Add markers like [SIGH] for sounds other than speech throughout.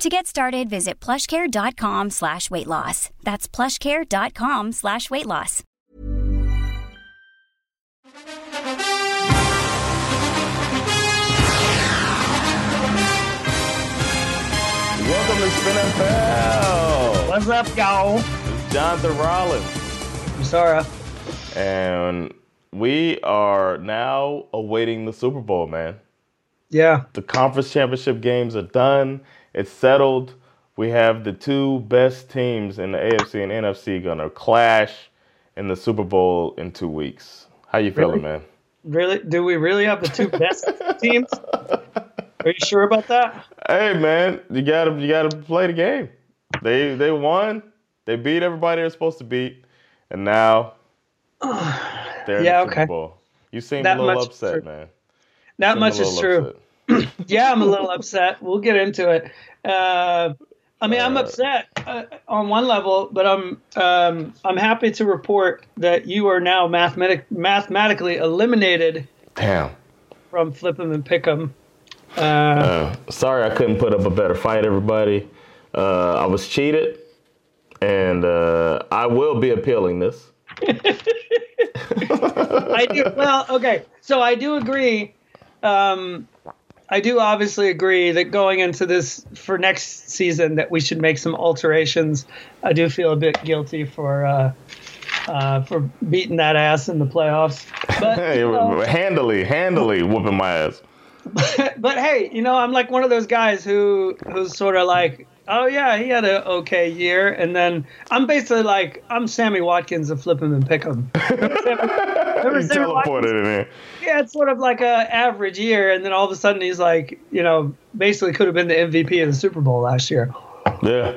To get started, visit plushcare.com slash weight loss. That's plushcare.com slash weight loss. Welcome to Spin NFL. What's up, y'all? It's Jonathan Rollins. I'm Sarah. And we are now awaiting the Super Bowl, man. Yeah. The conference championship games are done. It's settled. We have the two best teams in the AFC and NFC gonna clash in the Super Bowl in two weeks. How you feeling, Really? man? Really? Do we really have the two best [LAUGHS] teams? Are you sure about that? Hey, man, you gotta you gotta play the game. They they won. They beat everybody they're supposed to beat, and now [SIGHS] they're in Yeah, the Super okay. Bowl. You seem That a little upset, true. man. That much is true. upset. Yeah, I'm a little upset. We'll get into it. Uh, I mean, I'm Uh, upset uh, on one level, but I'm um, I'm happy to report that you are now mathematic- mathematically eliminated Damn. from Flip 'em and Pick 'em. Uh, Uh, sorry, I couldn't put up a better fight, everybody. Uh, I was cheated, and uh, I will be appealing this. [LAUGHS] I do. Well, okay. So I do agree. Um, I do obviously agree that going into this for next season that we should make some alterations. I do feel a bit guilty for uh, uh, for beating that ass in the playoffs. But [LAUGHS] Hey, know, handily, handily whooping my ass. [LAUGHS] but hey, you know, I'm like one of those guys who who's sort of like, oh yeah, he had an okay year, and then I'm basically like, I'm Sammy Watkins of Flip 'em and Pick. [LAUGHS] You Sammy Watkins? teleported it in. Yeah, it's sort of like a average year, and then all of a sudden he's like, you know, basically could have been the MVP of the Super Bowl last year. Yeah,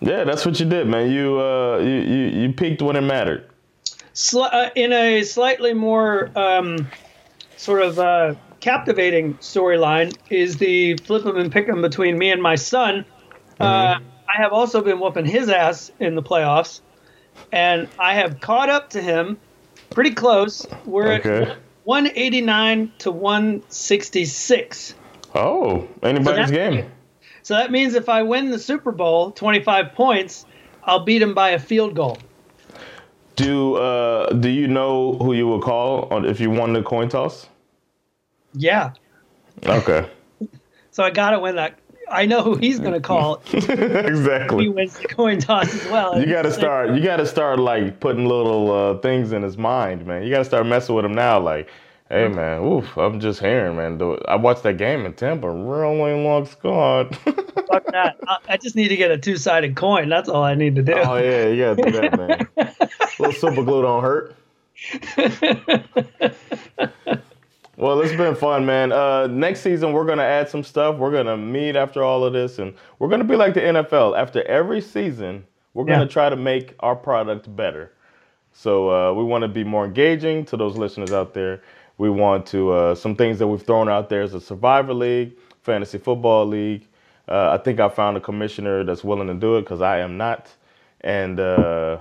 yeah, that's what you did, man. You uh, you you, you peaked when it mattered. Sli- uh, in a slightly more um, sort of uh, captivating storyline is the flip flip 'em and pick pick 'em between me and my son. Uh, I have also been whooping his ass in the playoffs, and I have caught up to him pretty close. We're Okay. at 189 to 166. Oh, anybody's So game. So that means if I win the Super Bowl, 25 points, I'll beat him by a field goal. Do uh, do you know who you would call on if you won the coin toss? Yeah. Okay, [LAUGHS] So I got to win that. I know who he's going [LAUGHS] to call. exactly. he wins the coin toss as well. You got to start. You got to start like putting little uh, things in his mind, man. You got to start messing with him now. Like, hey, man, oof, I'm just hearing, man. I watched that game in Tampa. Really long squad. Fuck that. I, I just need to get a two sided coin. That's all I need to do. oh yeah, you got to do that, man. [LAUGHS] little super glue don't hurt. [LAUGHS] Well, it's been fun, man. Uh, next season, we're gonna add some stuff. We're gonna meet after all of this, and we're gonna be like the NFL. After every season, we're gonna Yeah. try to make our product better. So uh, we want to be more engaging to those listeners out there. We want to uh, some things that we've thrown out there is a Survivor League, Fantasy Football League. Uh, I think I found a commissioner that's willing to do it because I am not, and uh,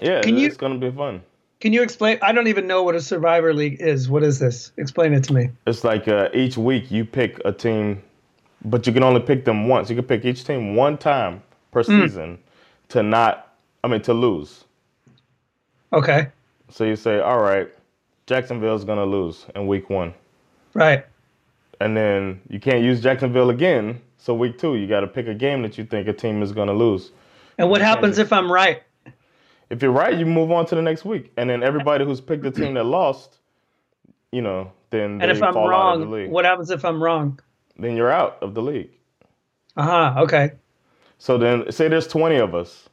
yeah, Can you- it's gonna be fun. Can you explain? I don't even know what a Survivor League is. What is this? Explain it to me. It's like uh, each week you pick a team, but you can only pick them once. You can pick each team one time per season to not, I mean, to lose. Okay. So you say, all right, Jacksonville's going to lose in week one. Right. And then you can't use Jacksonville again. So week two, you got to pick a game that you think a team is going to lose. And what happens if I'm right? If you're right, you move on to the next week. And then everybody who's picked the team that lost, you know, then And they if I'm fall out of the wrong, what happens if I'm wrong? Then you're out of the league. Uh huh. Okay. So then, say there's 20 of us,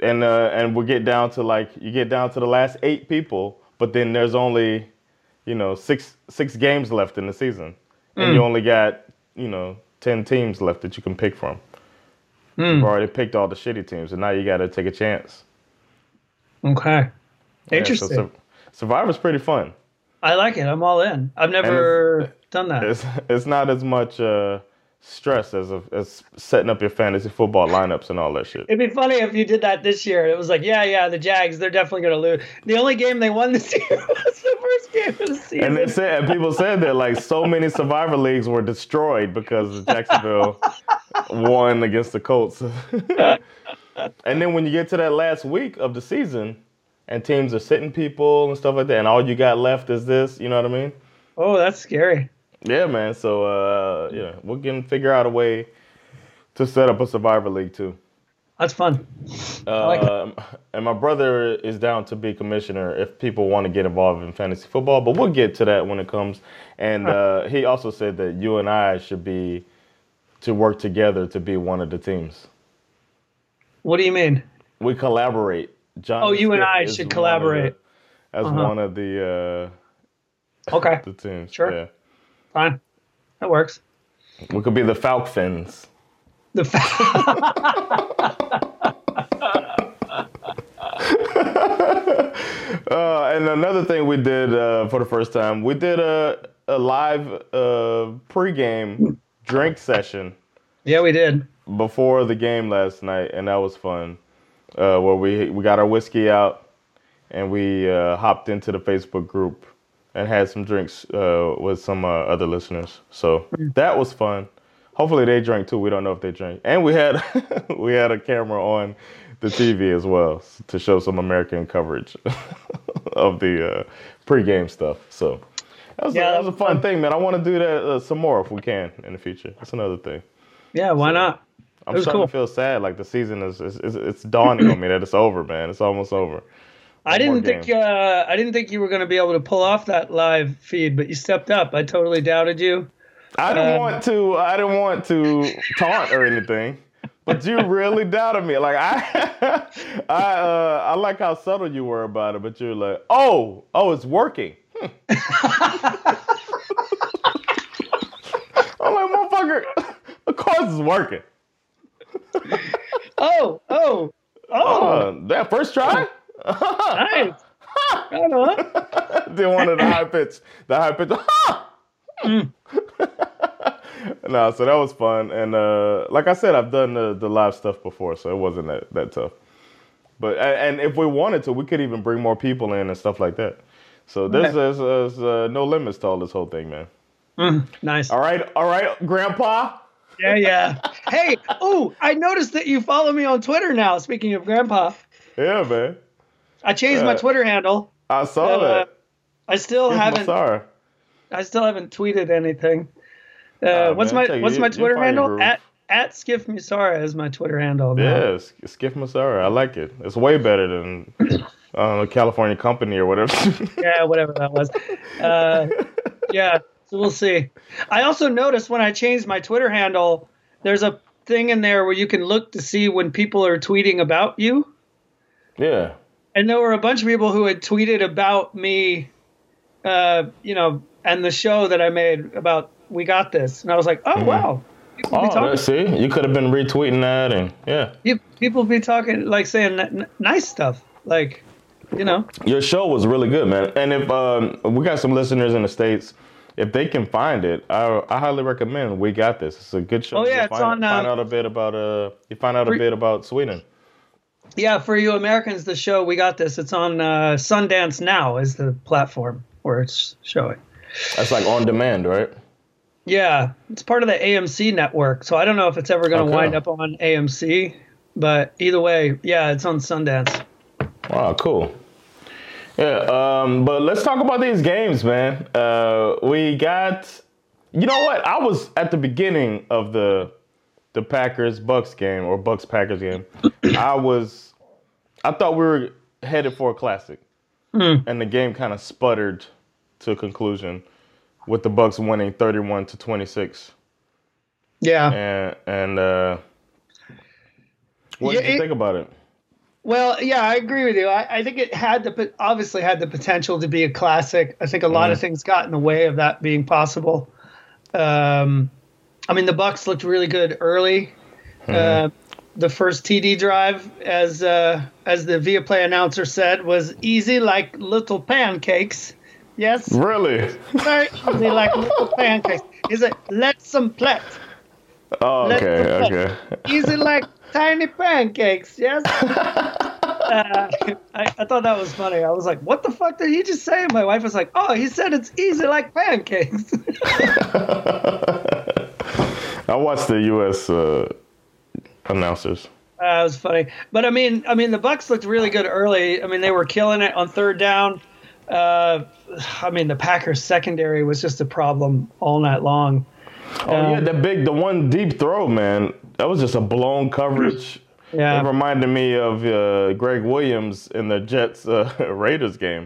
and uh, and we get down to like you get down to the last eight people, but then there's only, you know, six six games left in the season, and you only got you know 10 teams left that you can pick from. You've already picked all the shitty teams, and now you got to take a chance. Okay. Yeah, Interesting. Sur- Survivor's pretty fun. I like it. I'm all in. I've never done that. It's it's not as much uh, stress as a, as setting up your fantasy football lineups and all that shit. It'd be funny if you did that this year. It was like, yeah, yeah, the Jags, they're definitely going to lose. The only game they won this [LAUGHS] year was the first game of the season. And they said, and people said that like so many Survivor leagues were destroyed because Jacksonville won against the Colts. [LAUGHS] and then when you get to that last week of the season, and teams are sitting people and stuff like that, and all you got left is this, you know what I mean? oh, that's scary. Yeah, man. So uh, yeah, we can figure out a way to set up a Survivor league too. That's fun. like it. Um, and my brother is down to be commissioner if people want to get involved in fantasy football, but we'll get to that when it comes. And uh, he also said that you and I should be to work together to be one of the teams. What do you mean? We collaborate. John Oh, you and I should of the- collaborate. as Uh-huh. one of the uh, Okay, uh, the teams. Sure. Yeah. Fine. That works. We could be the Falcons. The fa- [LAUGHS] Uh, and another thing we did uh, for the first time, we did a, a live uh, pregame drink session yeah, we did. before the game last night, and that was fun. Uh, where we we got our whiskey out, and we uh, hopped into the Facebook group and had some drinks uh, with some uh, other listeners. So that was fun. Hopefully they drank too. We don't know if they drank, and we had [LAUGHS] we had a camera on the TV as well to show some American coverage [LAUGHS] of the uh, pregame stuff. So. That was, Yeah, a, that was a fun thing, man. I want to do that uh, some more if we can in the future. That's another thing. Yeah, why not? I'm starting cool. to feel sad. Like the season is, is, is it's dawning on me that it's over, man. It's almost over. I didn't think uh, I didn't think you were going to be able to pull off that live feed, but you stepped up. I totally doubted you. I didn't Um, want to. I didn't want to taunt or anything, but you really doubted me. Like I, [LAUGHS] I, uh, I like how subtle you were about it. But you're like, oh, oh, it's working. Hmm. [LAUGHS] I'm like, motherfucker, [LAUGHS] of course it's working. Oh, oh, oh, Uh, that first try. Nice. [LAUGHS] I don't know. Did one of the high pitch, the high pitch. [LAUGHS] no, so that was fun, and uh, like I said, I've done the, the live stuff before, so it wasn't that, that tough. But and if we wanted to, we could even bring more people in and stuff like that. So there's, there's, there's uh, no limits to all this whole thing, man. Nice. All right, all right, Grandpa. Yeah, yeah. Hey, oh, I noticed that you follow me on Twitter now. Speaking of Grandpa, Yeah, man. I changed my Twitter handle. I saw Uh, that. I still I'm haven't. sorry. I still haven't tweeted anything. Uh, Oh, what's man, my. What's You- my Twitter handle? At at Skiff Musara is my Twitter handle. now. Yeah, Sk- Skiff Masara. I like it. It's way better than uh, [COUGHS] a California company or whatever. [LAUGHS] yeah, whatever that was. Uh, yeah, so we'll see. I also noticed when I changed my Twitter handle, there's a thing in there where you can look to see when people are tweeting about you. yeah. And there were a bunch of people who had tweeted about me, uh, you know, and the show that I made about We Got This. And I was like, oh, wow. People be, Oh, see. You could have been retweeting that, and yeah, you- people be talking, like saying n- nice stuff. Like, you know, your show was really good, man. And if um, we got some listeners in the states, if they can find it, I, I highly recommend. We got this. It's a good show. Oh, yeah, You'll it's find, on, uh, find out a bit about uh, you find out a bit about Sweden. Yeah, for you Americans, the show We Got This, it's on uh, Sundance Now is the platform where it's showing. That's like on demand, right? Yeah, it's part of the AMC network. So I don't know if it's ever going to Okay. wind up on AMC, but either way, yeah, it's on Sundance. Wow, cool. Yeah, um, but let's talk about these games, man. Uh, we got, you know what? I was at the beginning of the the Packers Bucks game or Bucks Packers game. [COUGHS] I was, I thought we were headed for a classic, and the game kind of sputtered to a conclusion with the Bucks winning thirty-one to twenty-six. Yeah. And and uh, what Yeah, did you it- think about it? Well, yeah, I agree with you. I, I think it had the obviously had the potential to be a classic. I think a lot of things got in the way of that being possible. Um, I mean, the Bucks looked really good early. Uh, the first TD drive, as uh, as the Viaplay announcer said, was easy like little pancakes. Yes, Really? very easy like little pancakes. He said, "Let some plet." Oh, okay, okay. Easy like tiny pancakes. Yes. [LAUGHS] Uh, I, I thought that was funny. I was like, "What the fuck did he just say?" My wife was like, "Oh, he said it's easy like pancakes." [LAUGHS] I watched the U.S. Uh, announcers. Uh, it was funny, but I mean, I mean, the Bucks looked really good early. I mean, they were killing it on third down. Uh, I mean, the Packers secondary was just a problem all night long. Oh yeah, the big, the one deep throw, man. That was just a blown coverage. [CLEARS THROAT] Yeah, It reminded me of uh, Gregg Williams in the Jets uh, [LAUGHS] Raiders game.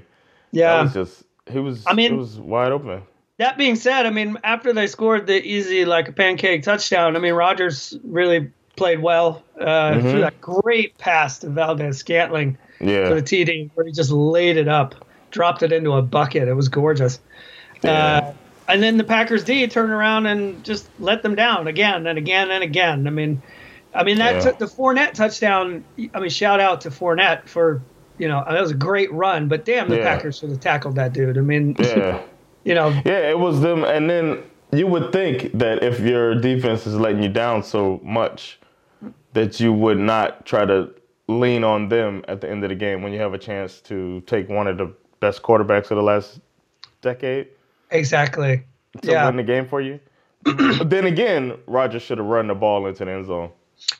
That yeah. was just he was. I mean- it was wide open. That being said, I mean, after they scored the easy like a pancake touchdown, I mean, Rodgers really played well. Uh, Threw that great pass to Valdes-Scantling for the TD, where he just laid it up, dropped it into a bucket. It was gorgeous. Uh, and then the Packers D turned around and just let them down again and again and again. I mean, I mean that Yeah. took the Fournette touchdown. I mean, shout out to Fournette for you know that was a great run, but damn, the Yeah. Packers should have tackled that dude. I mean, yeah, [LAUGHS] you know, yeah. It was them, and then you would think that if your defense is letting you down so much, that you would not try to lean on them at the end of the game when you have a chance to take one of the best quarterbacks of the last decade. exactly. to Yeah. win the game for you. but [CLEARS THROAT] then again, Rodgers should have run the ball into the end zone.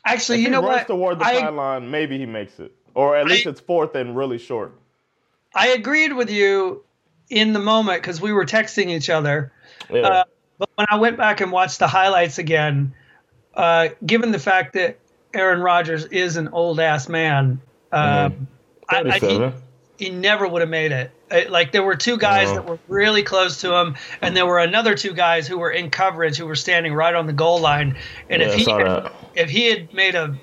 Actually, If you he know runs what? toward the I, sideline, maybe he makes it, or at least it's fourth and really short. I agreed with you in the moment because we were texting each other. Yeah, Uh, but when I went back and watched the highlights again, uh, given the fact that Aaron Rodgers is an old ass man, um, I, I, he, he never would have made it. Uh, Like there were two guys that were really close to him, and there were another two guys who were in coverage who were standing right on the goal line. And Yeah, if he had, if he had made a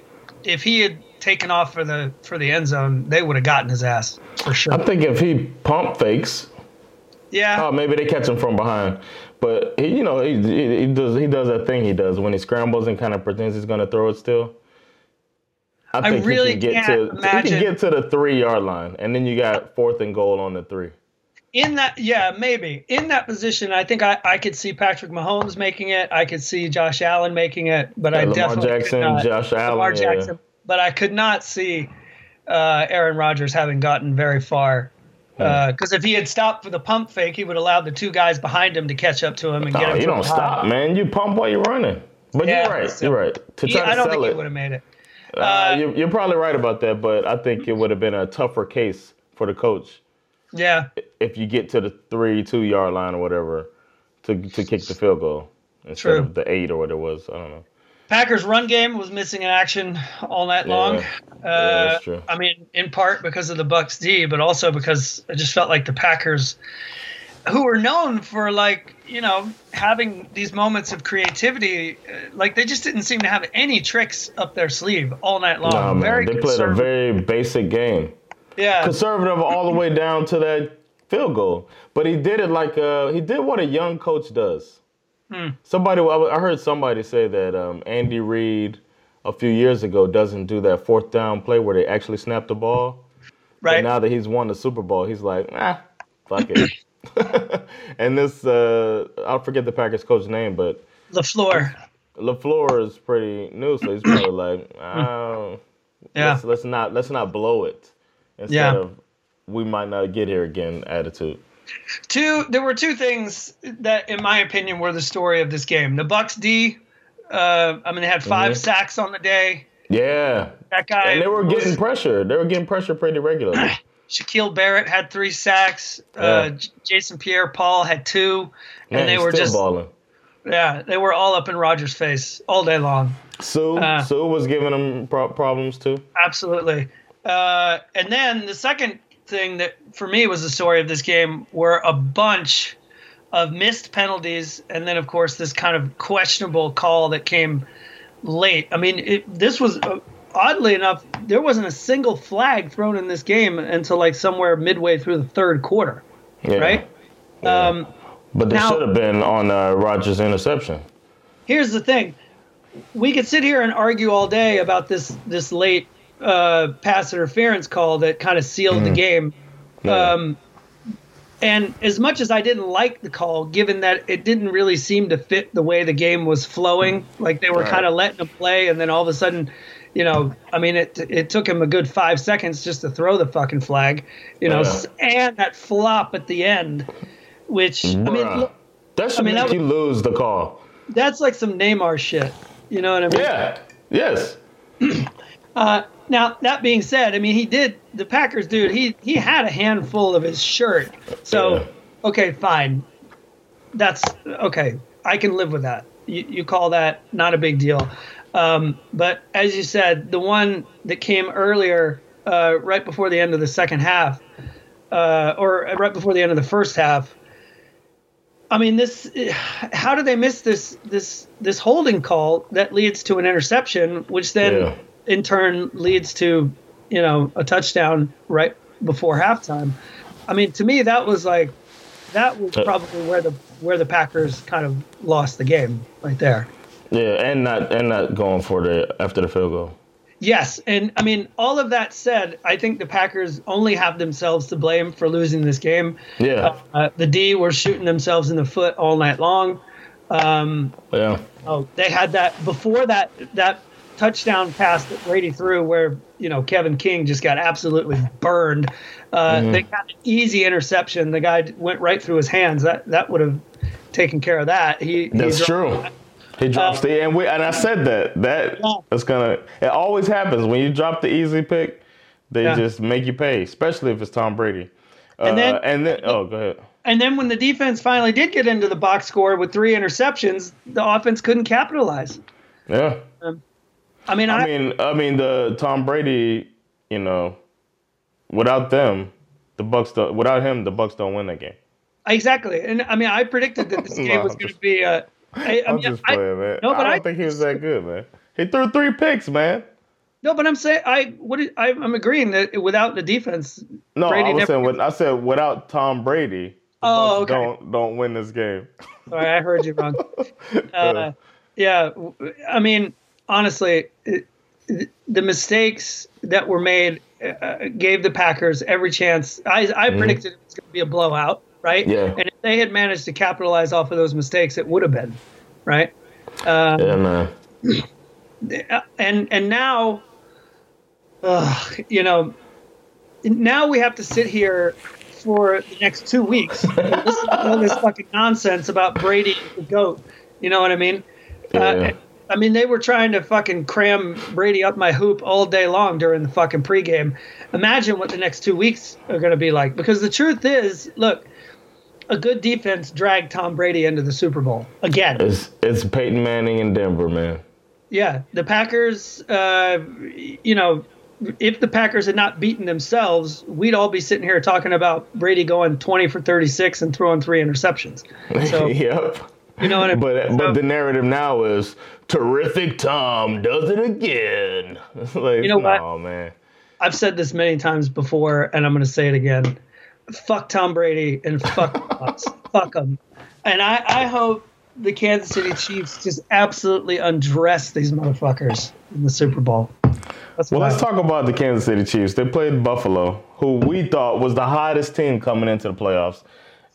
if he had taken off for the for the end zone, they would have gotten his ass for sure. I think if he pump fakes, yeah. oh, maybe they catch him from behind. But he, you know, he, he, he does he does that thing he does when he scrambles and kind of pretends he's going to throw it still. I, think really he can get to he can get to the three yard line, and then you got fourth and goal on the three. in that yeah maybe in that position i think i, I could see patrick mahomes making it i could see josh allen making it but i Lamar definitely could Jackson, not, Josh Allen, Lamar yeah. Jackson, but i could not see uh, aaron Rodgers having gotten very far Because if he had stopped for the pump fake he would have allowed the two guys behind him to catch up to him and get No, him you don't stop, man. You pump while you're running. But Yeah, you're right. so- You're right. To He- try to i don't sell think he it, would have made it uh, you're, you're probably right about that. But I think it would have been a tougher case for the coach yeah if you get to the three, two yard line or whatever to to kick the field goal instead True. of the eight or what it was. I don't know. Packers run game was missing in action all night long. Yeah. Uh, Yeah, that's true. I mean, in part because of the Bucks D, but also because I just felt like the Packers, who were known for like you know having these moments of creativity, uh, like they just didn't seem to have any tricks up their sleeve all night long. Nah, man, Very they played a very basic game. yeah. Conservative all the way down to that field goal. But he did it like uh, he did what a young coach does. Hmm. Somebody, I heard somebody say that um, Andy Reid a few years ago doesn't do that fourth down play where they actually snap the ball. But right. now that he's won the Super Bowl, he's like, ah, fuck it. [LAUGHS] and this, uh, I'll forget the Packers coach name, but Lafleur. Lafleur is pretty new, so he's probably like, oh, [CLEARS THROAT] Yeah. let's, let's not let's not blow it instead Yeah. of we might not get here again attitude. Two. There were two things that, in my opinion, were the story of this game. The Bucks D. Uh, I mean, they had 5 Mhm. sacks on the day. Yeah, That guy. and they were was- getting pressure. They were getting pressure pretty regularly. [CLEARS THROAT] Shaquille Barrett had three sacks. Uh, Yeah. J- Jason Pierre-Paul had two, Man, and they were just balling. yeah, they were all up in Rodgers' face all day long. Suh, Uh, Suh was giving them pro- problems too. Absolutely. Uh, and then the second thing that for me was the story of this game were a bunch of missed penalties, and then of course this kind of questionable call that came late. I mean, it, this was uh, oddly enough there wasn't a single flag thrown in this game until like somewhere midway through the third quarter, Yeah. right? Yeah. Um, But they now- should have been on uh, Rodgers' interception. here's the thing we could sit here and argue all day about this this late uh, pass interference call that kind of sealed the game. Yeah. Um, and as much as I didn't like the call, given that it didn't really seem to fit the way the game was flowing, like they were Right. kind of letting him play, and then all of a sudden, you know, I mean, it it took him a good five seconds just to throw the fucking flag, you know, Yeah. and that flop at the end, which I mean, Bruh. look, that should I mean, make that you lose the call. that's like some Neymar shit. You know what I mean? Yeah. Yes. [CLEARS THROAT] Uh, now that being said, I mean he did the Packers dude. He he had a handful of his shirt. So Yeah. okay, fine. That's okay. I can live with that. You, you call that not a big deal. Um, but as you said, the one that came earlier, uh, right before the end of the second half, uh, or right before the end of the first half. I mean, this. How do they miss this this this holding call that leads to an interception, which then Yeah. In turn leads to you know a touchdown right before halftime. I mean, to me, that was like that was Uh, probably where the where the Packers kind of lost the game right there. Yeah, and not and not going for the after the field goal. Yes, and I mean, all of that said, I think the Packers only have themselves to blame for losing this game. Yeah. Uh, the D were shooting themselves in the foot all night long. Um, yeah. oh, they had that before that that touchdown pass that Brady threw, where you know Kevin King just got absolutely burned. Uh, Mm-hmm. They got an easy interception. The guy went right through his hands. That that would have taken care of that. He he That's dro- true. He drops the and we and I said that that Yeah. it's gonna it always happens when you drop the easy pick, they Yeah. just make you pay, especially if it's Tom Brady. And Uh, then- and then oh go ahead. And then when the defense finally did get into the box score with three interceptions, the offense couldn't capitalize. Yeah. I mean, I, I mean I mean the Tom Brady, you know, without them, the Bucks don't without him, the Bucks don't win that game. exactly. And I mean, I predicted that this [LAUGHS] game No, was going to be. Uh, I, I I'm mean, just I- playing, man. No, but I I, don't think he was that good, man. He threw three picks, man. no, but I'm saying I what is- I, I'm agreeing that without the defense, No, Brady I was saying I said without Tom Brady, the Oh, Bucks okay. don't don't win this game. Sorry, I heard you wrong. [LAUGHS] Uh, yeah, I mean, honestly, the mistakes that were made uh, gave the Packers every chance. I, I predicted it was going to be a blowout, right? Yeah. And if they had managed to capitalize off of those mistakes, it would have been, right? yeah, man. [CLEARS THROAT] and and now, ugh, you know, now we have to sit here for the next two weeks and listen to all this fucking nonsense about Brady the goat. You know what I mean? Yeah. Uh, I mean, they were trying to fucking cram Brady up my hoop all day long during the fucking pregame. Imagine what the next two weeks are going to be like. Because the truth is, look, a good defense dragged Tom Brady into the Super Bowl again. It's it's Peyton Manning in Denver, man. Yeah, the Packers. Uh, you know, if the Packers had not beaten themselves, we'd all be sitting here talking about Brady going twenty for thirty-six and throwing three interceptions. [LAUGHS] So yep. you know what I mean? But but the narrative now is terrific Tom does it again. [LAUGHS] like, You know what? no, man. I've said this many times before, and I'm going to say it again. Fuck Tom Brady and fuck [LAUGHS] the fuck them. And I, I hope the Kansas City Chiefs just absolutely undress these motherfuckers in the Super Bowl. That's Well, let's I- talk about the Kansas City Chiefs. They played Buffalo, who we thought was the hottest team coming into the playoffs,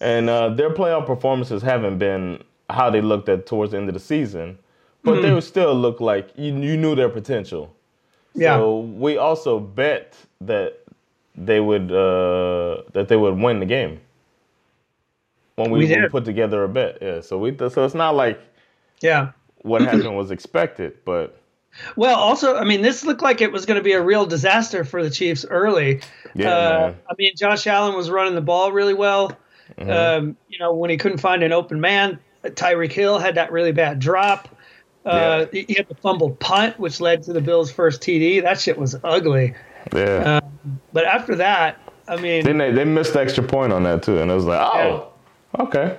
and uh, their playoff performances haven't been how they looked at towards the end of the season, but Hmm. they would still look like you, you knew their potential. Yeah. So we also bet that they would uh, that they would win the game when we, We we put together a bet. Yeah. So we so it's not like Yeah. what happened was expected, but Well, also, I mean, this looked like it was going to be a real disaster for the Chiefs early. Yeah, uh. I mean, Josh Allen was running the ball really well. Mm-hmm. Um, you know, when he couldn't find an open man, Tyreek Hill had that really bad drop. Uh, he he had the fumbled punt, which led to the Bills' first TD. That shit was ugly. yeah. But after that, I mean, then they, they missed the extra point on that too, and it was like, oh, okay.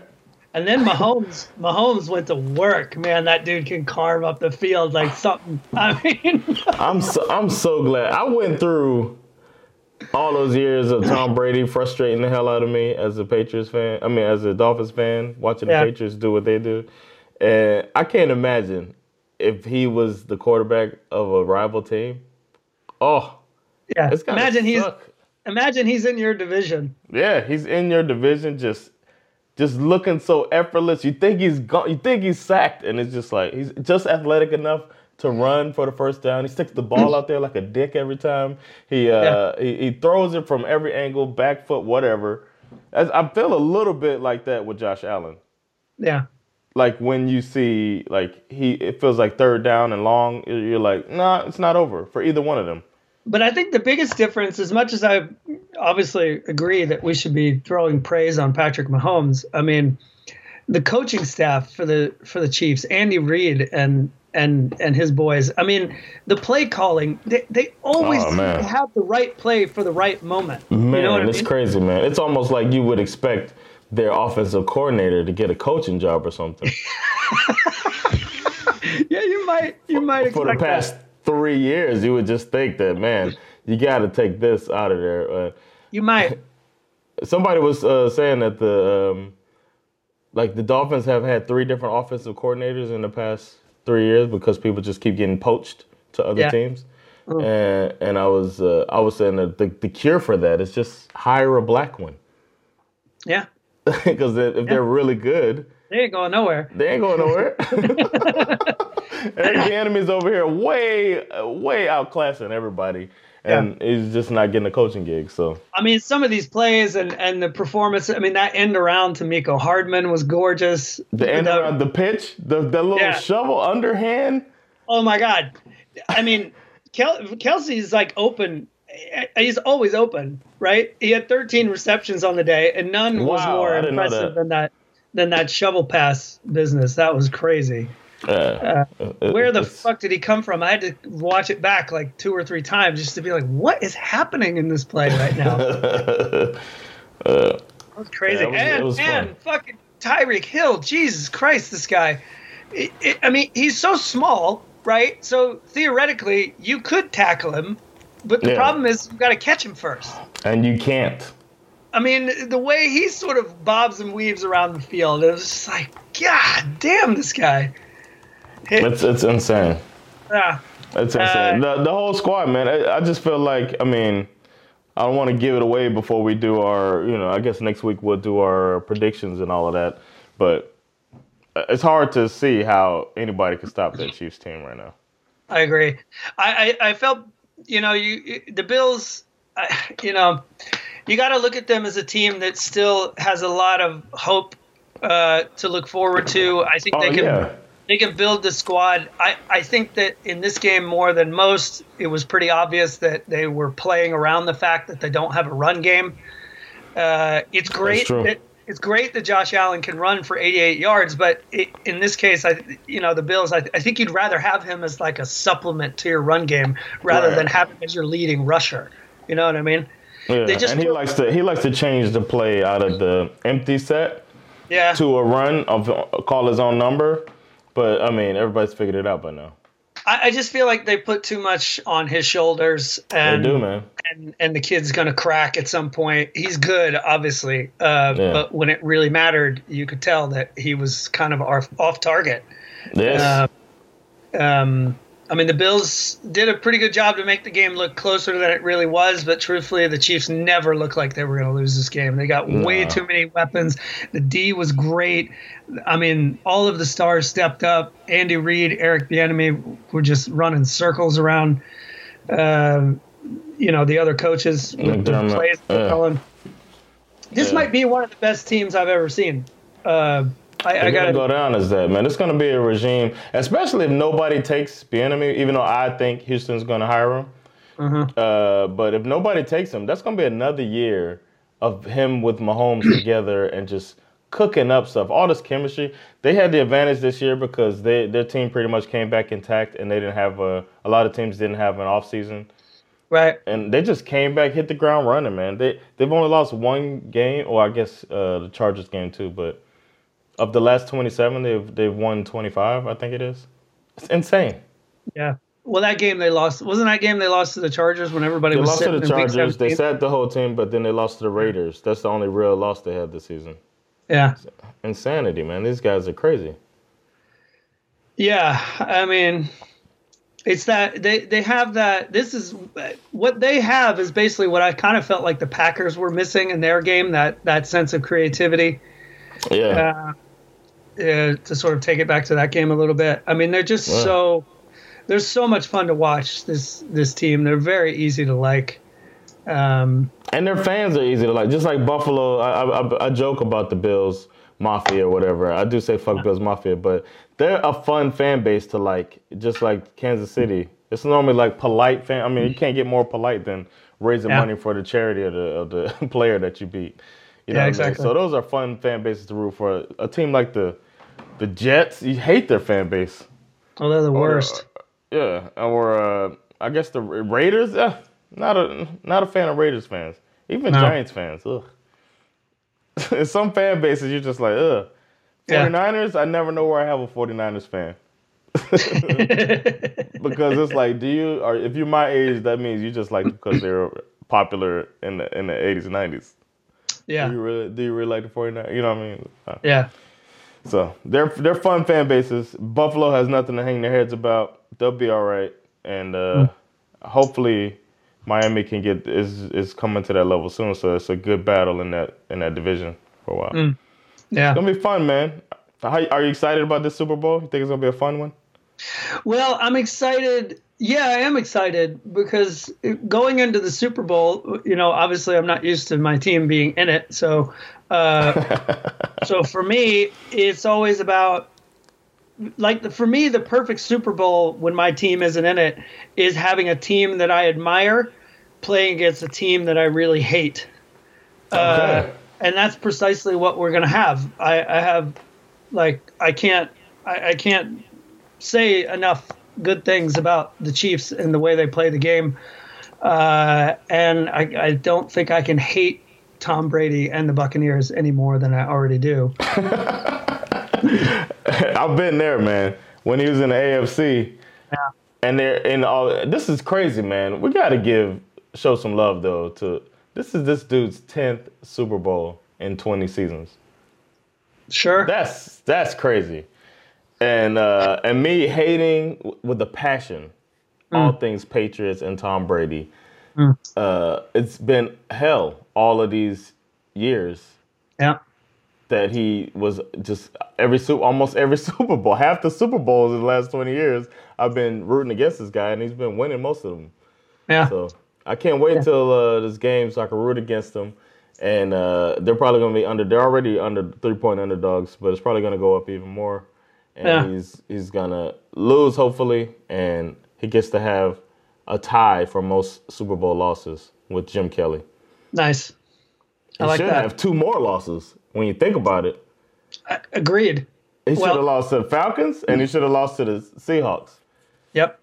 and then Mahomes, Mahomes went to work. Man, that dude can carve up the field like something. [LAUGHS] I mean, [LAUGHS] I'm so, I'm so glad I went through all those years of Tom Brady frustrating the hell out of me as a Patriots fan. I mean, as a Dolphins fan, watching Yeah. the Patriots do what they do, and I can't imagine if he was the quarterback of a rival team, oh, Yeah. it's Imagine he's suck. imagine he's in your division. Yeah, he's in your division, just just looking so effortless. You think he's gone, you think he's sacked, and it's just like he's just athletic enough to run for the first down. He sticks the ball out there like a dick every time. He uh he, he throws it from every angle, back foot, whatever. As I feel a little bit like that with Josh Allen. Yeah. Like when you see like he it feels like third down and long, you're like, nah, it's not over for either one of them. But I think the biggest difference, as much as I obviously agree that we should be throwing praise on Patrick Mahomes, I mean, the coaching staff for the for the Chiefs, Andy Reid and and and his boys. I mean, the play calling, they, they always Oh, seem man. to have the right play for the right moment. Man, you know what I it's mean? crazy, man. It's almost like you would expect their offensive coordinator to get a coaching job or something. [LAUGHS] Yeah, you might you might For the past that. three years, you would just think that, man, you got to take this out of there. Uh, You might. [LAUGHS] somebody was uh, saying that the um, like the Dolphins have had three different offensive coordinators in the past three years because people just keep getting poached to other Yeah. teams. And and I was uh, I was saying that the, the cure for that is just hire a black one Yeah. [LAUGHS] because if they're really good, They ain't going nowhere. They ain't going nowhere. [LAUGHS] [LAUGHS] Eric Bieniemy's over here way, way outclassing everybody, and he's just not getting a coaching gig. So I mean, some of these plays and, and the performance. I mean, that end around to Mecole Hardman was gorgeous. the end The- around the pitch, the the little Yeah. shovel underhand. Oh my God! I mean, Kel- Kelce's like open. He's always open, right? He had 13 receptions on the day, and none was more I didn't know impressive that. than that than that shovel pass business. That was crazy. Uh, Where the fuck did he come from? I had to watch it back like two or three times just to be like, what is happening in this play right now? [LAUGHS] That was crazy. Yeah, was- and and fucking Tyreek Hill, Jesus Christ, this guy. It- it- I mean, he's so small, right? So theoretically, you could tackle him, but the Yeah. problem is you've got to catch him first. and you can't. I mean, the way he sort of bobs and weaves around the field, it was just like, God damn, this guy. It's it's insane. Ah, It's insane. Uh, the the whole squad, man. I, I just feel like I mean. I don't want to give it away before we do our, you know, I guess next week we'll do our predictions and all of that. But it's hard to see how anybody can stop that Chiefs team right now. I agree. I, I, I felt, you know, you, the Bills, you know, you got to look at them as a team that still has a lot of hope uh, to look forward to. I think Oh they can yeah, they can build the squad. I, I think that in this game more than most, it was pretty obvious that they were playing around the fact that they don't have a run game. Uh, it's great that it's great that Josh Allen can run for 88 yards, but it, in this case, I you know the Bills. I, I think you'd rather have him as like a supplement to your run game rather Right. than have him as your leading rusher. You know what I mean? yeah. they just and he likes to he likes to change the play out of the empty set Yeah. to a run of call his own number. But I mean, everybody's figured it out by now. I, I just feel like they put too much on his shoulders, They and do, man. and and the kid's gonna crack at some point. He's good, obviously, uh, Yeah. but when it really mattered, you could tell that he was kind of off, off target. Yes. Uh, um, I mean, the Bills did a pretty good job to make the game look closer than it really was, but truthfully, the Chiefs never looked like they were going to lose this game. They got way too many weapons. The D was great. I mean, all of the stars stepped up. Andy Reid, Eric Bieniemy were just running circles around. Uh, you know the other coaches with the plays yeah. This Yeah. might be one of the best teams I've ever seen. Uh, I, I got gonna go down as that, man. It's gonna be a regime, especially if nobody takes Bieniemy. Even though I think Houston's gonna hire him, Mm-hmm. uh, but if nobody takes him, that's gonna be another year of him with Mahomes [COUGHS] together and just cooking up stuff. All this chemistry. They had the advantage this year because they their team pretty much came back intact, and they didn't have a. A lot of teams didn't have an off season. right. and they just came back, hit the ground running, man. They they've only lost one game, or I guess uh, the Chargers game too. But of the last twenty seven, they've they've won twenty five. I think it is. It's insane. Yeah. Well, that game they lost wasn't that game they lost to the Chargers when everybody They was lost to the Chargers. They sat the whole team, but then they lost to the Raiders. That's the only real loss they had this season. Yeah. Insanity, man. These guys are crazy. Yeah, I mean, it's that they they have that. This is what they have is basically what I kind of felt like the Packers were missing in their game that that sense of creativity. Yeah. Uh, uh, to sort of take it back to that game a little bit. I mean, they're just Wow. so they're so much fun to watch. This this team, they're very easy to like. Um, And their fans are easy to like. Just like Buffalo, I, I, I joke about the Bills Mafia or whatever. I do say fuck Bills Mafia, but they're a fun fan base to like. Just like Kansas City, it's normally like polite fan. I mean, you can't get more polite than raising Yeah. money for the charity of the of the [LAUGHS] player that you beat. You know Yeah, what I mean? exactly. So those are fun fan bases to root for. A team like the the Jets, you hate their fan base. oh, they're the worst. Yeah, or uh, I guess the Ra- Raiders. Uh, not a not a fan of Raiders fans. Even No. Giants fans. Ugh. [LAUGHS] In some fan bases, you're just like, ugh. Yeah. 49ers, I never know where I have a 49ers fan. [LAUGHS] [LAUGHS] because it's like, do you, or if you're my age, that means you just like because they're popular in the in the 80s and 90s. yeah, Do you really, do you really like the 49ers? You know what I mean? Uh, yeah. so they're they're fun fan bases. Buffalo has nothing to hang their heads about. They'll be all right, and uh, hopefully Miami can get is is coming to that level soon. So it's a good battle in that in that division for a while. Yeah. It's gonna be fun, man. How, are you excited about this Super Bowl? You think it's gonna be a fun one? Well, I'm excited. Yeah, I am excited because going into the Super Bowl, you know, obviously I'm not used to my team being in it. So, uh, [LAUGHS] so for me, it's always about like the, for me the perfect Super Bowl when my team isn't in it is having a team that I admire playing against a team that I really hate. Uh, and that's precisely what we're gonna have. I, I have like I can't I, I can't say enough good things about the Chiefs and the way they play the game. Uh, and I, I don't think I can hate Tom Brady and the Buccaneers any more than I already do. [LAUGHS] I've been there, man. When he was in the AFC, Yeah. and they're in all. This is crazy, man. We got to give show some love though. To this is this dude's tenth Super Bowl in twenty seasons. Sure. That's that's crazy. And uh, and me hating with the passion all things Patriots and Tom Brady. Uh, it's been hell all of these years yeah. That he was just every super, almost every [LAUGHS] Super Bowl, half the Super Bowls in the last twenty years. I've been rooting against this guy, and he's been winning most of them. Yeah. So I can't wait till uh, this game so I can root against them. And uh, they're probably going to be under. They're already under three point underdogs, but it's probably going to go up even more. And Yeah. he's he's gonna lose hopefully, and he gets to have a tie for most Super Bowl losses with Jim Kelly. Nice. I He like should that. have two more losses when you think about it. Agreed. He should have lost to the Falcons, and he should have lost to the Seahawks. Yep.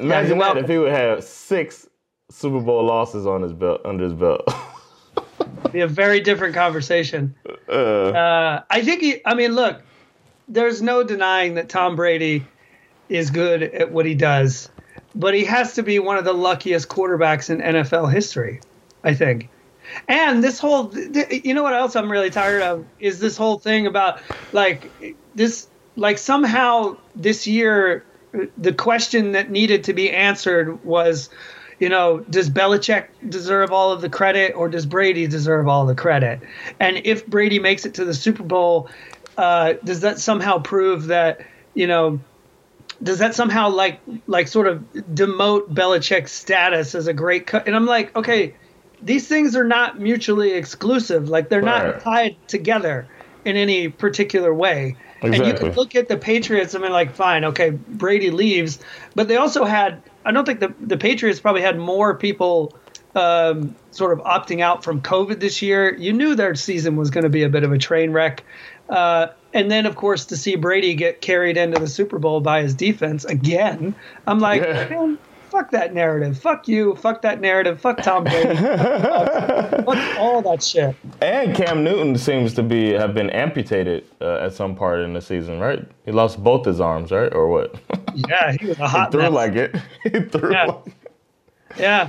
Imagine well- that if he would have six Super Bowl losses on his belt under his belt. [LAUGHS] Be a very different conversation. uh, Uh, I think he, I mean, look, there's no denying that Tom Brady is good at what he does, but he has to be one of the luckiest quarterbacks in NFL history, I think. And this whole, you know what else I'm really tired of is this whole thing about like this, like somehow this year, the question that needed to be answered was, you know, does Belichick deserve all of the credit or does Brady deserve all the credit? And if Brady makes it to the Super Bowl, uh, does that somehow prove that, you know, does that somehow like like sort of demote Belichick's status as a great co- and I'm like, okay, these things are not mutually exclusive. Like they're Right. not tied together in any particular way. And you can look at the Patriots and mean like fine, okay, Brady leaves, but they also had I don't think the the Patriots probably had more people um, sort of opting out from COVID this year. You knew their season was going to be a bit of a train wreck. Uh, and then, of course, to see Brady get carried into the Super Bowl by his defense again, I'm like, Yeah. Fuck that narrative. Fuck you. Fuck that narrative. Fuck Tom Brady. [LAUGHS] fuck all that shit. and Cam Newton seems to be have been amputated uh, at some part in the season, right? He lost both his arms, right, or what? [LAUGHS] Yeah, he was a hot. he threw mess. like it. [LAUGHS] he threw Yeah. like yeah.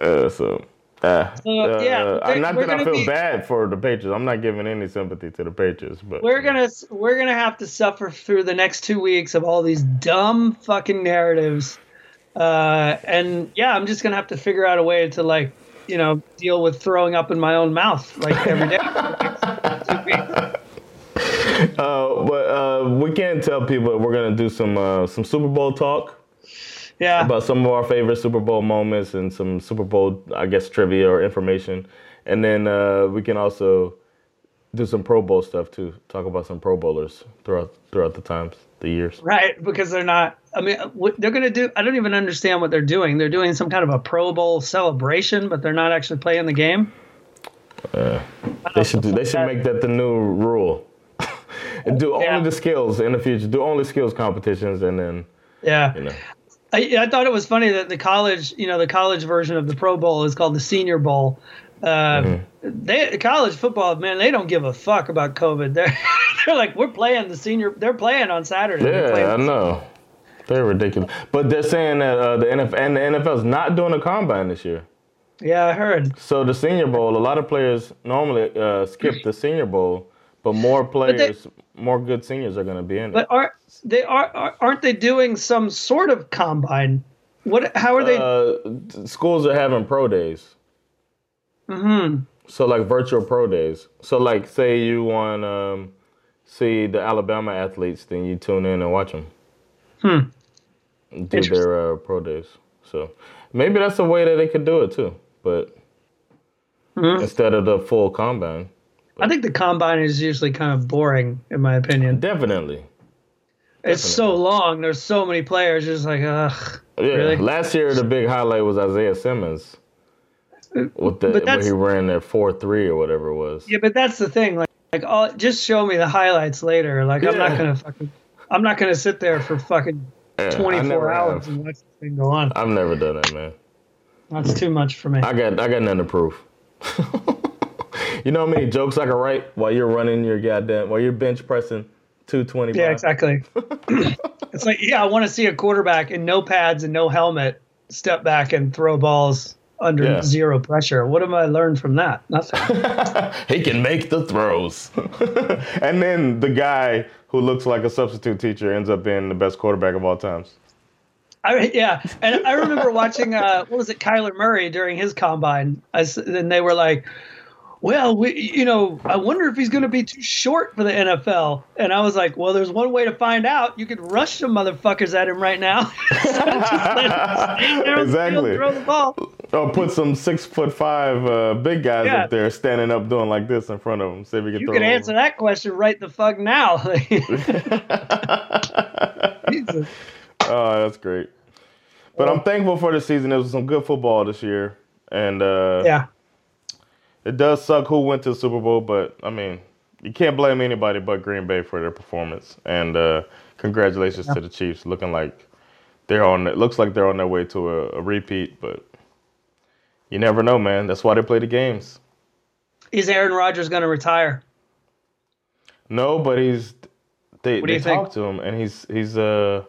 uh, so. Uh, So, yeah, uh, not that I gonna feel be- bad for the Patriots. I'm not giving any sympathy to the Patriots, but we're gonna we're gonna have to suffer through the next two weeks of all these dumb fucking narratives, uh, and yeah, I'm just gonna have to figure out a way to like you know deal with throwing up in my own mouth like every day. for the next two weeks. Uh, but uh, we can tell people that we're gonna do some uh, some Super Bowl talk Yeah, about some of our favorite Super Bowl moments and some Super Bowl, I guess, trivia or information, and then uh, we can also do some Pro Bowl stuff too. Talk about some Pro Bowlers throughout throughout the times, the years. right. Because they're not. I mean, what they're gonna do. I don't even understand what they're doing. They're doing some kind of a Pro Bowl celebration, but they're not actually playing the game. Uh, they should do, they should make that the new rule. [LAUGHS] and do only Yeah. the skills in the future. Do only skills competitions, and then Yeah. you know. I, I thought it was funny that the college, you know, the college version of the Pro Bowl is called the Senior Bowl. Uh, They college football, man, they don't give a fuck about COVID. [LAUGHS] They're they're like, we're playing the senior. They're playing on Saturday. Yeah, I know. They're ridiculous. But they're saying that uh, the NFL and the NFL's not doing a combine this year. yeah, I heard. So the Senior Bowl, a lot of players normally uh, skip the Senior Bowl, but more they- players, more good seniors are going to be in it. But are they are are- aren't they doing some sort of combine? What? How are they? uh, schools are having pro days. Hmm So like virtual pro days. So like, say you want um, see the Alabama athletes, then you tune in and watch them. Hmm. Do their uh, pro days. So maybe that's a way that they could do it too, but Hmm. instead of the full combine. I think the combine is usually kind of boring, in my opinion. Definitely. It's so long. There's so many players. Just like, ugh. Yeah. Really? Last year the big highlight was Isaiah Simmons. With the But that's- he ran that four three or whatever it was. Yeah, but that's the thing. Like, like, all, just show me the highlights later. Like, I'm not gonna fucking, I'm not gonna sit there for fucking Yeah, 24 hours have. and watch this thing go on. I've never done that, man. That's too much for me. I got I got nothing to prove. [LAUGHS] you know how many jokes I can write while you're running your goddamn while you're bench pressing 220. Yeah, exactly. [LAUGHS] it's like, yeah, I want to see a quarterback in no pads and no helmet step back and throw balls under Yeah. zero pressure. What have I learned from that? Nothing. [LAUGHS] he can make the throws. [LAUGHS] and then the guy who looks like a substitute teacher ends up being the best quarterback of all times. I, yeah, and I remember watching uh, what was it, Kyler Murray during his combine, I and they were like, "Well, we, you know, I wonder if he's going to be too short for the NFL." And I was like, "Well, there's one way to find out. You could rush some motherfuckers at him right now. Just let him stand there on the field, Exactly. throw the ball. Or put some six foot five uh, big guys Yeah. up there standing up doing like this in front of him. See if we can You can answer that question right the fuck now." [LAUGHS] Jesus. [LAUGHS] Oh, that's great. But I'm thankful for the season. There was some good football this year, and uh, Yeah. It does suck who went to the Super Bowl. But I mean, you can't blame anybody but Green Bay for their performance. And uh, congratulations to the Chiefs, looking like they're on. It looks like they're on their way to a, a repeat. But you never know, man. That's why they play the games. Is Aaron Rodgers going to retire? No, but he's they What do they you think? talked to him, and he's he's uh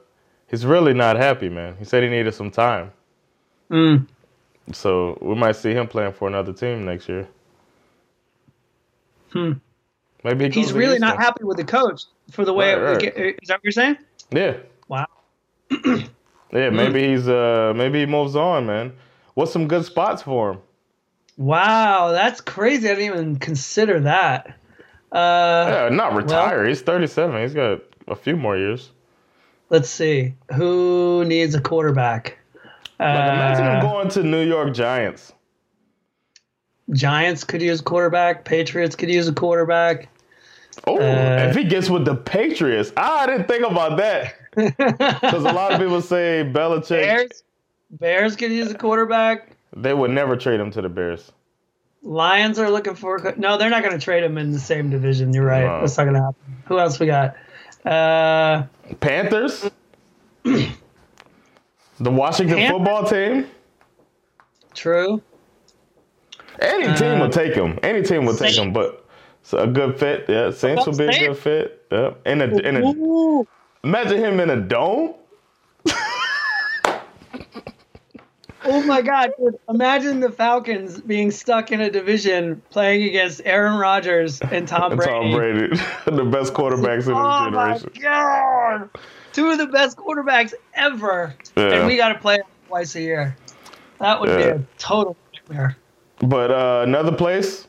he's really not happy, man. He said he needed some time. Mm. So we might see him playing for another team next year. Hmm. Maybe he He's really not Houston. happy with the coach for the way. Right, it, right. Is that what you're saying? Yeah, Wow. [CLEARS THROAT] yeah. Maybe he's uh maybe he moves on, man. What's some good spots for him? Wow, that's crazy. I didn't even consider that. Uh, Yeah, not retire. he's 37. He's got a few more years. let's see. Who needs a quarterback? Like, imagine him Uh, going to New York Giants. Giants could use a quarterback. Patriots could use a quarterback. Oh, uh, if he gets with the Patriots, I didn't think about that. [LAUGHS] Because a lot of people say Belichick, Bears. Bears could use a quarterback. they would never trade him to the Bears. Lions are looking for. No, they're not going to trade him in the same division. You're right. No. That's not going to happen. Who else we got? Uh, Panthers, [CLEARS THROAT] the Washington Panthers? football team. true. Mm. Any team will take him. Any team will take him, but it's a good fit. Yeah, Saints will be a good fit. Yeah, in a in a Ooh. imagine him in a dome. Oh my God! Dude. Imagine the Falcons being stuck in a division playing against Aaron Rodgers and Tom Brady. Tom Brady, [LAUGHS] the best quarterbacks in oh this generation. Oh my God! Two of the best quarterbacks ever, Yeah. and we got to play them twice a year. That would be a total nightmare. But uh, another place,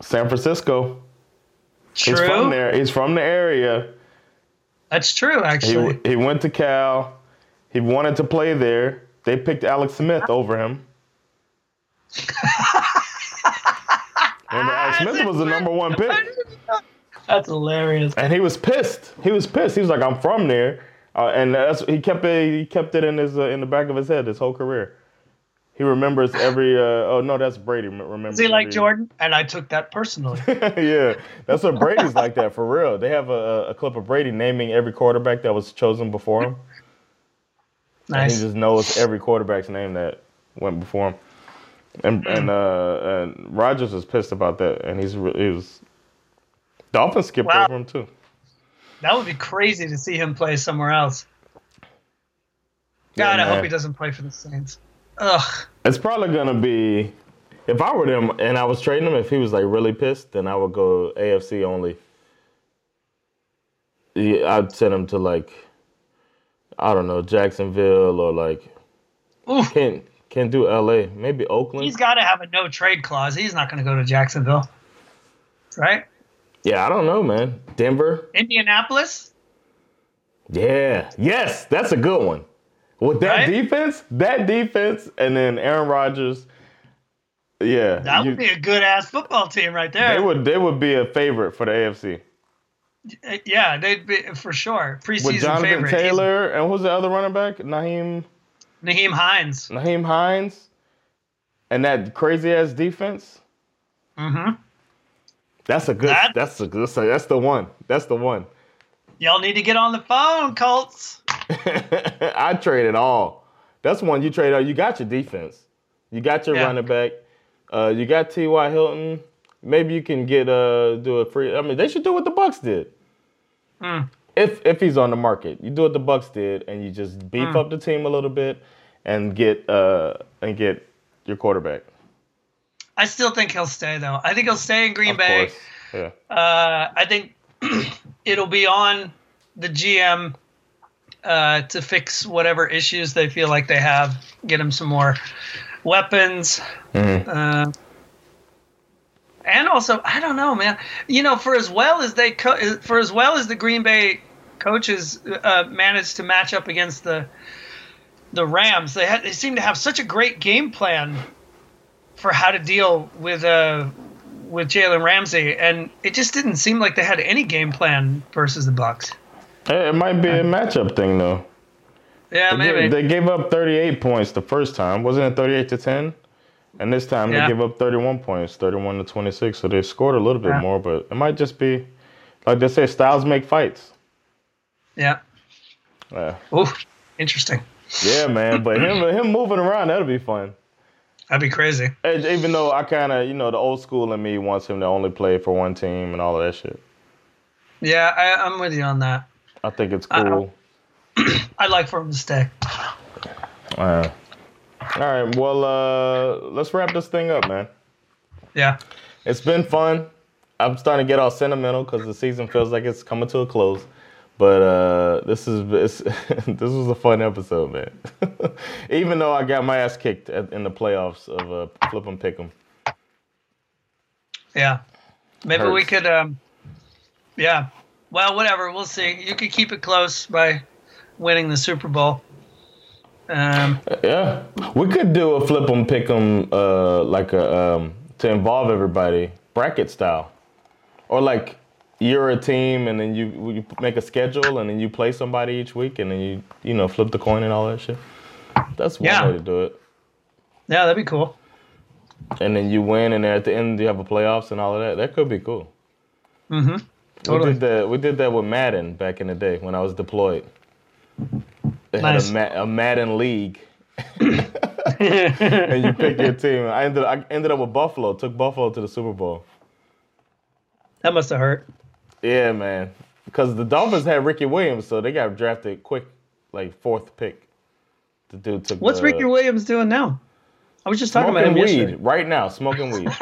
San Francisco. True. He's from there. He's from the area. That's true, actually. he went to Cal. He wanted to play there. They picked Alex Smith over him. [LAUGHS] Remember, Alex Smith was the number one pick. That's hilarious. and he was pissed. He was pissed. He was like, "I'm from there," uh, and that's he kept it. He kept it in his uh, in the back of his head his whole career. He remembers every. Uh, oh no, that's Brady. Remember? Is he like Jordan? And I took that personally. [LAUGHS] yeah, that's what Brady's like that for real. They have a, a clip of Brady naming every quarterback that was chosen before him. And Nice. he just knows every quarterback's name that went before him. And and uh, and Rodgers was pissed about that, and he's he was. Dolphins skipped Wow. over him too. That would be crazy to see him play somewhere else. Yeah, God, I hope he doesn't play for the Saints. Ugh. It's probably gonna be if I were them and I was trading him. If he was like really pissed, then I would go AFC only. Yeah, I'd send him to like I don't know Jacksonville or like Oof. can't can't do LA. Maybe Oakland. He's got to have a no trade clause. He's not going to go to Jacksonville. Right? yeah, I don't know, man. Denver. Indianapolis? Yeah, yes, that's a good one. With that Right? defense, that defense, and then Aaron Rodgers. Yeah, That you- would be a good ass football team right there. they would they would be a favorite for the AFC. Uh, Yeah, they'd be for sure. Preseason with Jonathan favorite. Taylor and who's the other running back? Nyheim Nyheim Hines. Nyheim Hines, and that crazy ass defense. Mm-hmm. That's a good. That- that's a that's, a, that's the one. That's the one. Y'all need to get on the phone, Colts. [LAUGHS] I trade it all. That's one you trade all. You got your defense. You got your Yeah. running back. Uh, you got T.Y. Hilton. Maybe you can get uh do a free. I mean, they should do what the Bucks did. Hmm. If if he's on the market, you do what the Bucks did, and you just beef Hmm. up the team a little bit, and get uh and get your quarterback. I still think he'll stay though. I think he'll stay in Green Of Bay. course. Yeah. Uh, I think [CLEARS THROAT] it'll be on the GM uh, to fix whatever issues they feel like they have. Get them some more weapons. Mm-hmm. Uh, and also, I don't know, man. You know, for as well as they co- for as well as the Green Bay coaches uh, managed to match up against the the Rams, they had they seem to have such a great game plan for how to deal with uh with Jalen Ramsey, and it just didn't seem like they had any game plan versus the Bucks. Hey, It might be a matchup thing though. Yeah, They maybe. gave- They gave up 38 points the first time. Wasn't it 38 to 10? And this time Yeah. they gave up 31 points, 31 to 26. So they scored a little bit Yeah. more, but it might just be like they say, styles make fights. yeah. Yeah, Ooh, interesting. yeah man. But him him moving around, that'll be fun. That'd be crazy. And Even though I kind of, you know, the old school in me wants him to only play for one team and all of that shit. Yeah, I, I'm with you on that. I think it's cool. [CLEARS THROAT] I'd like for him to stay. Uh, all right, well, uh, let's wrap this thing up, man. Yeah. It's been fun. I'm starting to get all sentimental because the season feels like it's coming to a close. But uh, this is [LAUGHS] this was a fun episode, man. [LAUGHS] Even though I got my ass kicked at, in the playoffs of uh, flip 'em pick 'em. Yeah. Maybe we could um yeah. Well, whatever, we'll see. You could keep it close by winning the Super Bowl. Um Yeah, we could do a flip 'em pick 'em uh, like a um, to involve everybody bracket style, or like you're a team and then you you make a schedule and then you play somebody each week and then you you know flip the coin and all that shit. That's one Yeah. way to do it. yeah, that'd be cool. And then you win and then at the end you have a playoffs and all of that. That could be cool. Mm-hmm. Totally. We did that. We did that with Madden back in the day when I was deployed. They Nice. had a, Ma- a Madden league. [LAUGHS] [LAUGHS] and you pick your team. I ended I ended up with Buffalo. Took Buffalo to the Super Bowl. That must have hurt. Yeah, man. Because the Dolphins had Ricky Williams, so they got drafted quick, like fourth pick. The dude took. What's the, Ricky Williams doing now? I was just talking about him weed yesterday. right now? Smoking weed. [LAUGHS]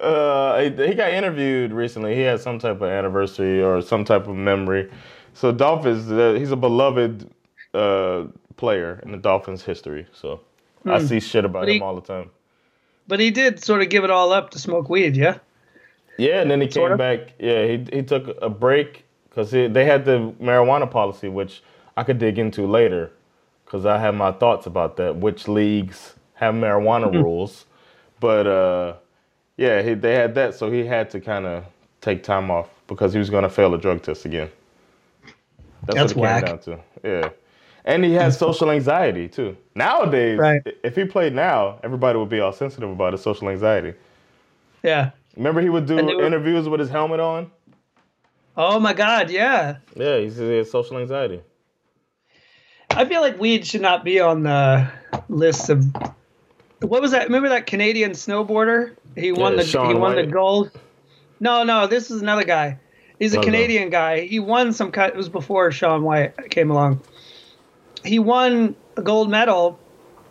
uh, he, he got interviewed recently. He had some type of anniversary or some type of memory. So Dolphins, uh, he's a beloved uh, player in the Dolphins' history. So I see shit about Hmm. But he- him all the time. But he did sort of give it all up to smoke weed, yeah? Yeah, and then he Sort came of. back. Yeah, he he took a break because they had the marijuana policy, which I could dig into later, because I have my thoughts about that. Which leagues have marijuana Hmm. rules? But uh, yeah, he, they had that, so he had to kind of take time off because he was going to fail a drug test again. That's what it whack. came down to. Yeah, and he has social anxiety too. Nowadays, Right. if he played now, everybody would be all sensitive about his social anxiety. Yeah. Remember, he would do were- interviews with his helmet on. Oh my God, yeah. Yeah, he says he has social anxiety. I feel like weed should not be on the list of. What was that? Remember that Canadian snowboarder? He won Yeah, the Shaun he won the gold. No, no, this is another guy. He's a No, no. Canadian guy. He won some. It was before Shaun White came along. He won a gold medal,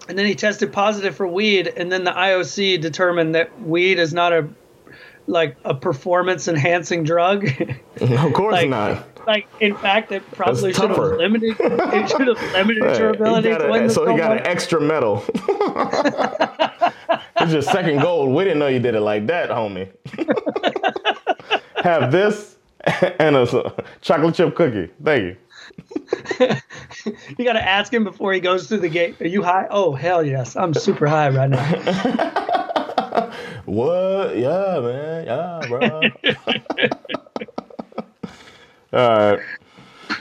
and then he tested positive for weed, and then the IOC determined that weed is not a like a performance enhancing drug. [LAUGHS] Of course Like- not. like in fact, it probably should have limited. It should have limited [LAUGHS] your ability to win the so he got an extra medal. [LAUGHS] it's your second gold. We didn't know you did it like that, homie. Have this and a chocolate chip cookie. Thank you. [LAUGHS] You got to ask him before he goes through the gate. Are you high? Oh hell yes, I'm super high right now. [LAUGHS] What? Yeah, man. Yeah, bro. [LAUGHS] all right.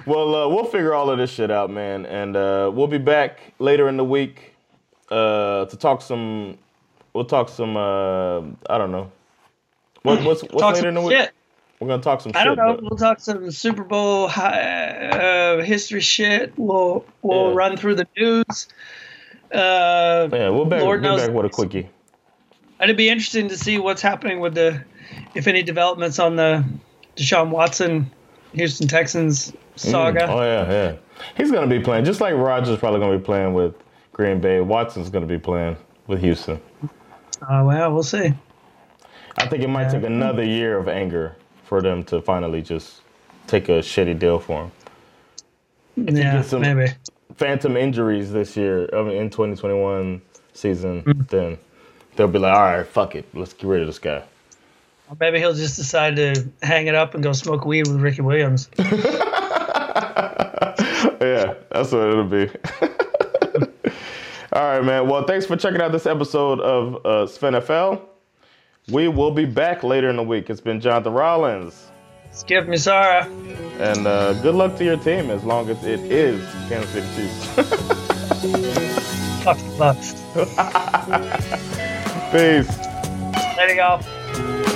Well, uh, we'll figure all of this shit out, man, and uh, we'll be back later in the week uh, to talk some. We'll talk some. Uh, I don't know. What, what's what's Talk later in the week? shit. We're gonna talk some I shit. don't know. but- We'll talk some Super Bowl uh, history shit. We'll we'll Yeah. run through the news. Uh, yeah, we'll back, Lord be knows- back with a quickie. and it'd be interesting to see what's happening with the, if any developments on the Deshaun Watson, Houston Texans saga. Oh yeah, yeah. He's gonna be playing just like Rodgers probably gonna be playing with Green Bay. Watson's gonna be playing with Houston. Oh well, we'll see. I think it might take another year of anger for them to finally just take a shitty deal for him. Yeah, some- maybe. Phantom injuries this year, I mean, in 2021 season, Mm-hmm. then they'll be like, all right, fuck it, let's get rid of this guy. Or maybe he'll just decide to hang it up and go smoke weed with Ricky Williams. [LAUGHS] yeah, that's what it'll be. [LAUGHS] All right, man. Well, thanks for checking out this episode of uh, SvenFL. We will be back later in the week. It's been Jonathan Rollins. Skip me, Sarah. And uh, good luck to your team as long as it is Kansas City Chiefs. Fuck the Bucks. [LAUGHS] Peace. There you go.